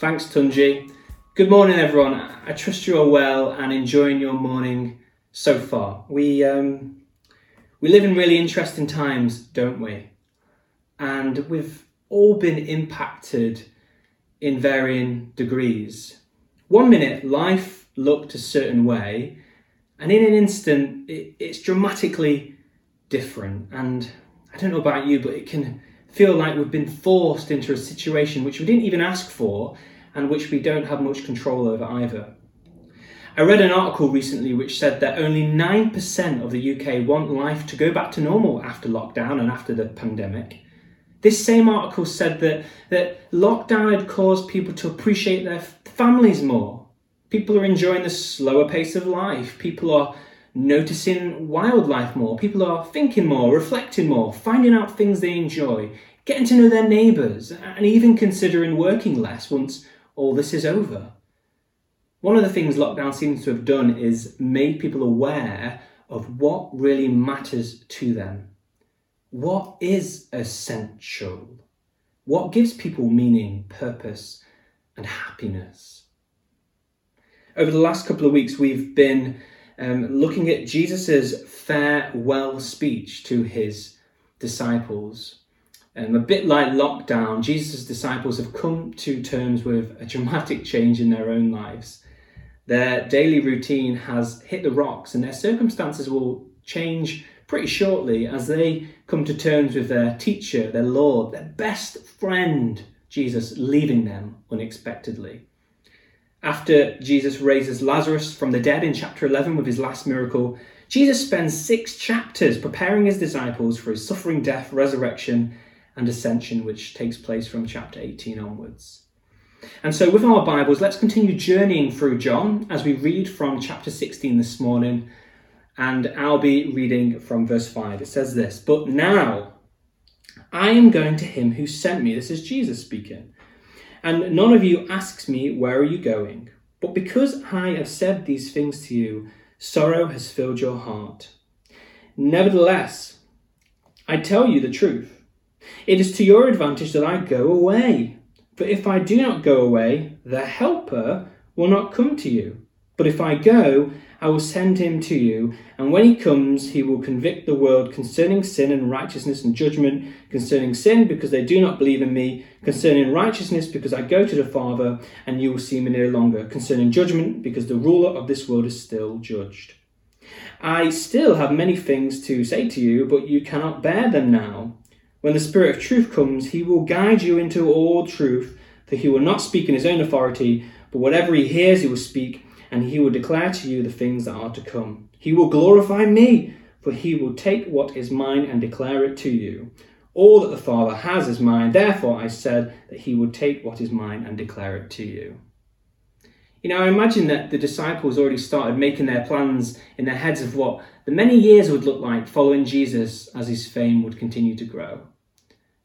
Thanks, Tunji. Good morning, everyone. I trust you are well and enjoying your morning so far. We um, we live in really interesting times, don't we? And we've all been impacted in varying degrees. One minute, life looked a certain way, and in an instant, it, it's dramatically different. And I don't know about you, but it can feel like we've been forced into a situation which we didn't even ask for and which we don't have much control over either. I read an article recently which said that only 9% of the UK want life to go back to normal after lockdown and after the pandemic. This same article said that, that lockdown had caused people to appreciate their families more. People are enjoying the slower pace of life. People are noticing wildlife more. People are thinking more, reflecting more, finding out things they enjoy, getting to know their neighbours, and even considering working less once all this is over. One of the things lockdown seems to have done is made people aware of what really matters to them. What is essential? What gives people meaning, purpose, and happiness? Over the last couple of weeks, we've been um, looking at Jesus' farewell speech to his disciples. Um, a bit like lockdown, Jesus' disciples have come to terms with a dramatic change in their own lives. Their daily routine has hit the rocks, and their circumstances will change pretty shortly as they come to terms with their teacher, their Lord, their best friend, Jesus, leaving them unexpectedly. After Jesus raises Lazarus from the dead in chapter 11 with his last miracle, Jesus spends six chapters preparing his disciples for his suffering, death, resurrection, and ascension, which takes place from chapter 18 onwards. And so, with our Bibles, let's continue journeying through John as we read from chapter 16 this morning. And I'll be reading from verse 5. It says this But now I am going to him who sent me. This is Jesus speaking. And none of you asks me, Where are you going? But because I have said these things to you, sorrow has filled your heart. Nevertheless, I tell you the truth. It is to your advantage that I go away. For if I do not go away, the Helper will not come to you. But if I go, I will send him to you, and when he comes, he will convict the world concerning sin and righteousness and judgment, concerning sin because they do not believe in me, concerning righteousness because I go to the Father, and you will see me no longer, concerning judgment because the ruler of this world is still judged. I still have many things to say to you, but you cannot bear them now. When the Spirit of truth comes, he will guide you into all truth, for he will not speak in his own authority, but whatever he hears, he will speak, and he will declare to you the things that are to come. He will glorify me, for he will take what is mine and declare it to you. All that the Father has is mine, therefore I said that he would take what is mine and declare it to you. You know, I imagine that the disciples already started making their plans in their heads of what the many years would look like following Jesus as his fame would continue to grow.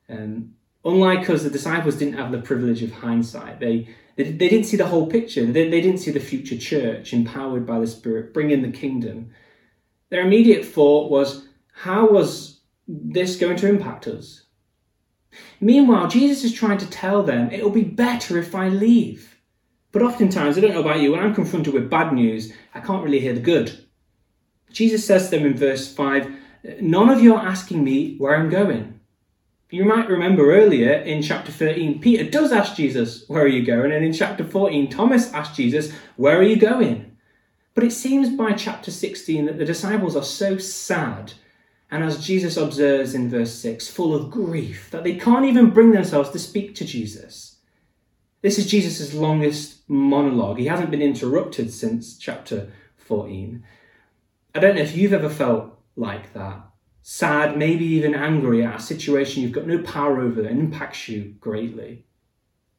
Um, unlike us, the disciples didn't have the privilege of hindsight. They, they, they didn't see the whole picture. They, they didn't see the future church empowered by the Spirit, bringing the kingdom. Their immediate thought was, how was this going to impact us? Meanwhile, Jesus is trying to tell them it'll be better if I leave. But oftentimes, I don't know about you, when I'm confronted with bad news, I can't really hear the good. Jesus says to them in verse 5 None of you are asking me where I'm going. You might remember earlier in chapter 13, Peter does ask Jesus, Where are you going? And in chapter 14, Thomas asked Jesus, Where are you going? But it seems by chapter 16 that the disciples are so sad, and as Jesus observes in verse 6, full of grief, that they can't even bring themselves to speak to Jesus. This is Jesus' longest monologue. He hasn't been interrupted since chapter 14. I don't know if you've ever felt like that sad, maybe even angry at a situation you've got no power over and impacts you greatly.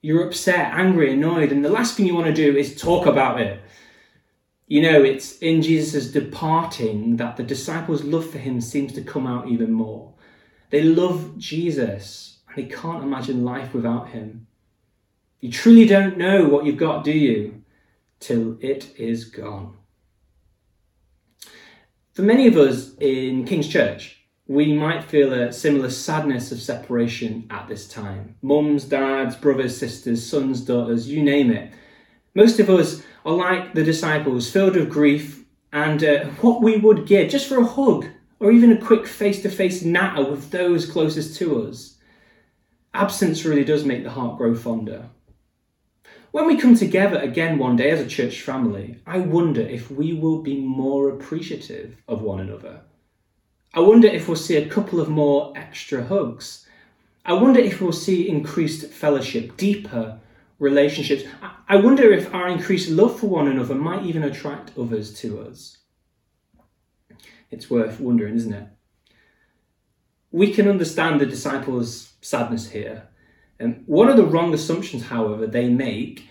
You're upset, angry, annoyed, and the last thing you want to do is talk about it. You know, it's in Jesus' departing that the disciples' love for him seems to come out even more. They love Jesus and they can't imagine life without him. You truly don't know what you've got, do you? Till it is gone. For many of us in King's Church, we might feel a similar sadness of separation at this time. Mums, dads, brothers, sisters, sons, daughters, you name it. Most of us are like the disciples, filled with grief and uh, what we would give just for a hug or even a quick face to face natter with those closest to us. Absence really does make the heart grow fonder. When we come together again one day as a church family, I wonder if we will be more appreciative of one another I wonder if we'll see a couple of more extra hugs. I wonder if we'll see increased fellowship, deeper relationships. I wonder if our increased love for one another might even attract others to us. It's worth wondering, isn't it? We can understand the disciples' sadness here. And one of the wrong assumptions, however, they make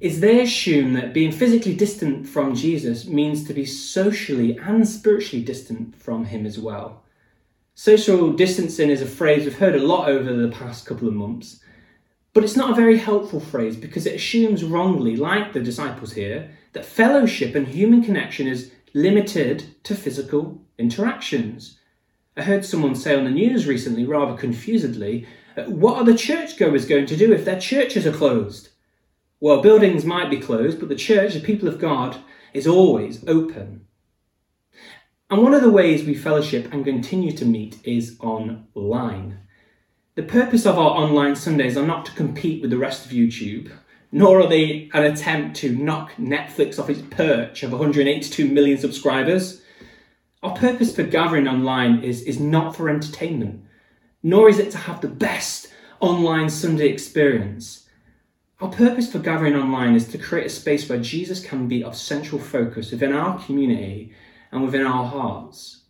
is they assume that being physically distant from Jesus means to be socially and spiritually distant from him as well. Social distancing is a phrase we've heard a lot over the past couple of months, but it's not a very helpful phrase because it assumes wrongly, like the disciples here, that fellowship and human connection is limited to physical interactions. I heard someone say on the news recently, rather confusedly, what are the churchgoers going to do if their churches are closed? Well, buildings might be closed, but the church, the people of God, is always open. And one of the ways we fellowship and continue to meet is online. The purpose of our online Sundays are not to compete with the rest of YouTube, nor are they an attempt to knock Netflix off its perch of 182 million subscribers. Our purpose for gathering online is, is not for entertainment, nor is it to have the best online Sunday experience. Our purpose for gathering online is to create a space where Jesus can be of central focus within our community and within our hearts.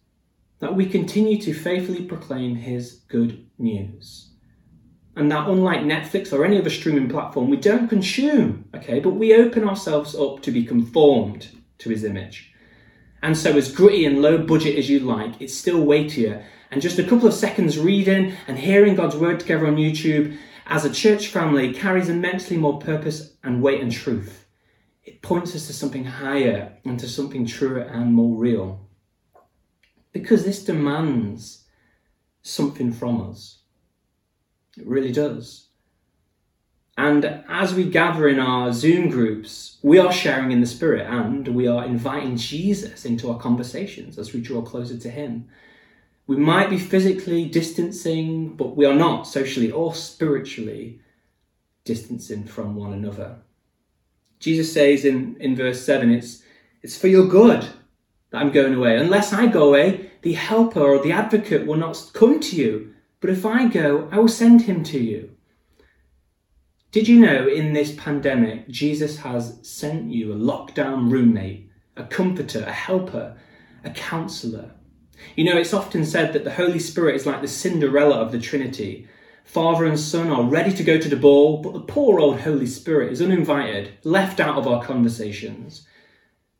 That we continue to faithfully proclaim his good news. And that unlike Netflix or any other streaming platform, we don't consume, okay, but we open ourselves up to be conformed to his image. And so, as gritty and low budget as you like, it's still weightier. And just a couple of seconds reading and hearing God's word together on YouTube as a church family carries immensely more purpose and weight and truth. It points us to something higher and to something truer and more real. Because this demands something from us. It really does. And as we gather in our Zoom groups, we are sharing in the Spirit and we are inviting Jesus into our conversations as we draw closer to Him. We might be physically distancing, but we are not socially or spiritually distancing from one another. Jesus says in, in verse 7 it's, it's for your good that I'm going away. Unless I go away, the helper or the advocate will not come to you. But if I go, I will send him to you. Did you know in this pandemic, Jesus has sent you a lockdown roommate, a comforter, a helper, a counselor, you know, it's often said that the Holy Spirit is like the Cinderella of the Trinity. Father and Son are ready to go to the ball, but the poor old Holy Spirit is uninvited, left out of our conversations.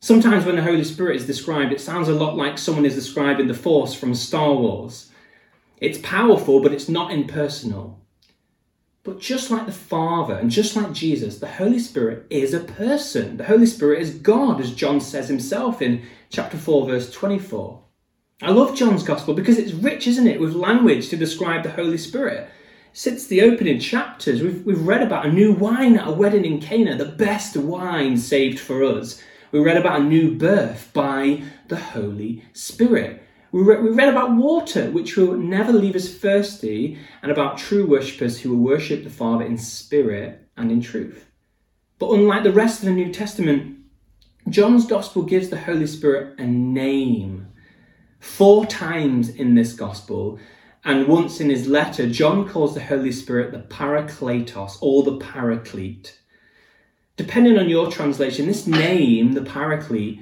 Sometimes when the Holy Spirit is described, it sounds a lot like someone is describing the Force from Star Wars. It's powerful, but it's not impersonal. But just like the Father and just like Jesus, the Holy Spirit is a person. The Holy Spirit is God, as John says himself in chapter 4, verse 24. I love John's Gospel because it's rich, isn't it, with language to describe the Holy Spirit. Since the opening chapters, we've, we've read about a new wine at a wedding in Cana, the best wine saved for us. We read about a new birth by the Holy Spirit. We, re- we read about water, which will never leave us thirsty, and about true worshippers who will worship the Father in spirit and in truth. But unlike the rest of the New Testament, John's Gospel gives the Holy Spirit a name. Four times in this gospel, and once in his letter, John calls the Holy Spirit the Parakletos or the Paraclete. Depending on your translation, this name, the Paraclete,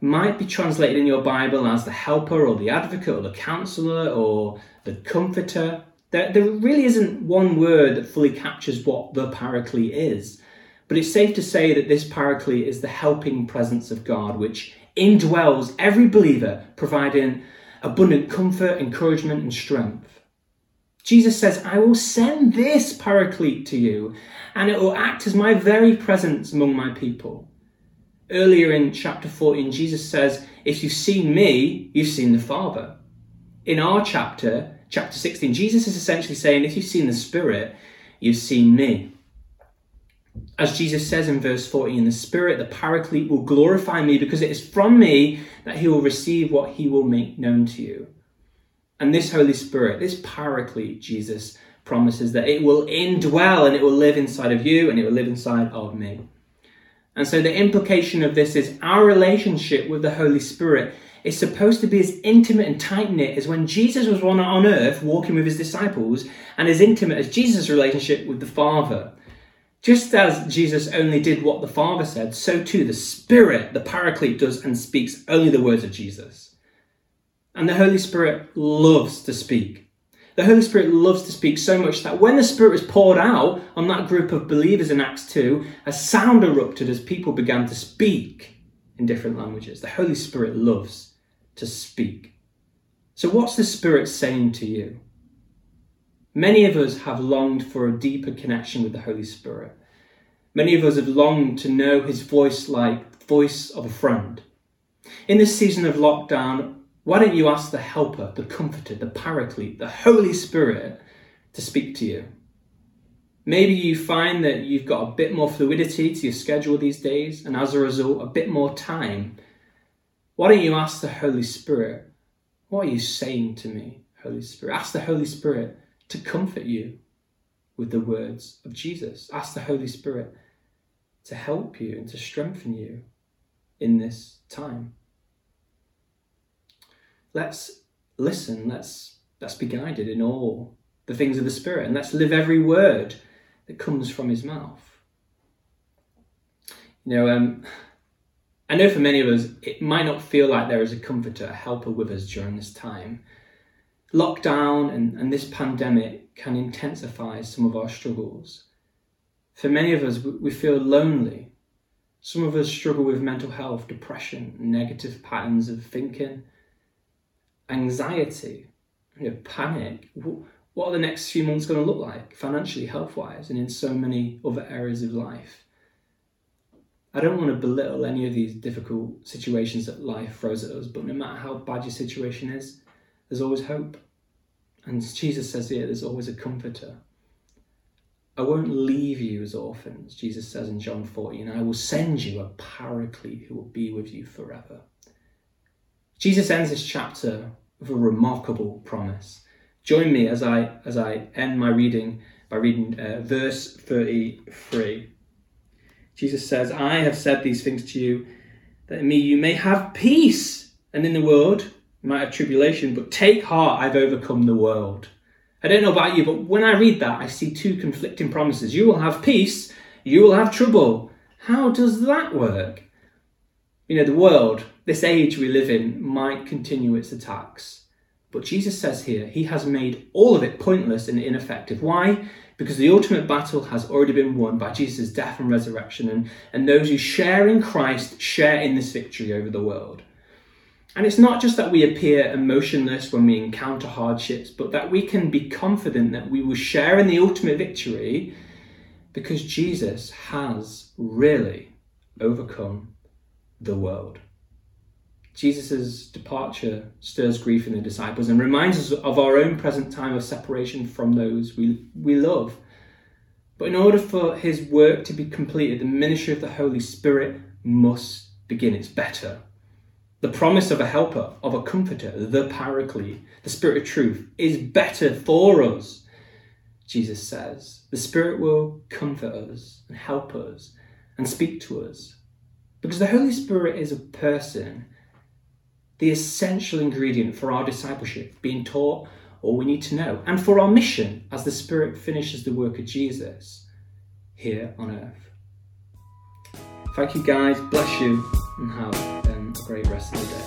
might be translated in your Bible as the helper or the advocate or the counselor or the comforter. There, there really isn't one word that fully captures what the Paraclete is. But it's safe to say that this Paraclete is the helping presence of God, which indwells every believer, providing abundant comfort, encouragement, and strength. Jesus says, I will send this paraclete to you, and it will act as my very presence among my people. Earlier in chapter 14, Jesus says, If you've seen me, you've seen the Father. in our chapter, chapter 16, Jesus is essentially saying, if you've seen the Spirit, you've seen me. As Jesus says in verse 14, the Spirit, the Paraclete, will glorify me because it is from me that he will receive what he will make known to you. And this Holy Spirit, this Paraclete, Jesus promises that it will indwell and it will live inside of you and it will live inside of me. And so the implication of this is our relationship with the Holy Spirit is supposed to be as intimate and tight knit as when Jesus was on earth walking with his disciples and as intimate as Jesus' relationship with the Father. Just as Jesus only did what the Father said, so too the Spirit, the Paraclete, does and speaks only the words of Jesus. And the Holy Spirit loves to speak. The Holy Spirit loves to speak so much that when the Spirit was poured out on that group of believers in Acts 2, a sound erupted as people began to speak in different languages. The Holy Spirit loves to speak. So, what's the Spirit saying to you? Many of us have longed for a deeper connection with the Holy Spirit. Many of us have longed to know his voice like voice of a friend. In this season of lockdown, why don't you ask the Helper, the Comforter, the Paraclete, the Holy Spirit to speak to you? Maybe you find that you've got a bit more fluidity to your schedule these days, and as a result, a bit more time. Why don't you ask the Holy Spirit, What are you saying to me, Holy Spirit? Ask the Holy Spirit to comfort you with the words of Jesus. Ask the Holy Spirit to help you and to strengthen you in this time let's listen, let's let's be guided in all the things of the Spirit, and let's live every word that comes from his mouth. You know, um, I know for many of us, it might not feel like there is a comforter, a helper with us during this time. Lockdown and, and this pandemic can intensify some of our struggles. For many of us, we feel lonely. Some of us struggle with mental health, depression, negative patterns of thinking anxiety, you know, panic. What are the next few months going to look like financially, health wise, and in so many other areas of life? I don't want to belittle any of these difficult situations that life throws at us, but no matter how bad your situation is, there's always hope. And Jesus says here, there's always a comforter. I won't leave you as orphans, Jesus says in John 14. I will send you a paraclete who will be with you forever. Jesus ends this chapter with a remarkable promise. Join me as I as I end my reading by reading uh, verse 33. Jesus says, "I have said these things to you that in me you may have peace, and in the world might have tribulation, but take heart, I've overcome the world." I don't know about you, but when I read that, I see two conflicting promises. You will have peace, you will have trouble. How does that work? You know, the world, this age we live in, might continue its attacks. But Jesus says here, he has made all of it pointless and ineffective. Why? Because the ultimate battle has already been won by Jesus' death and resurrection, and, and those who share in Christ share in this victory over the world. And it's not just that we appear emotionless when we encounter hardships, but that we can be confident that we will share in the ultimate victory because Jesus has really overcome the world. Jesus' departure stirs grief in the disciples and reminds us of our own present time of separation from those we, we love. But in order for his work to be completed, the ministry of the Holy Spirit must begin. It's better. The promise of a helper, of a comforter, the paraclete, the Spirit of truth, is better for us. Jesus says the Spirit will comfort us and help us and speak to us because the Holy Spirit is a person, the essential ingredient for our discipleship, being taught all we need to know, and for our mission as the Spirit finishes the work of Jesus here on earth. Thank you, guys. Bless you, and have a great rest of the day.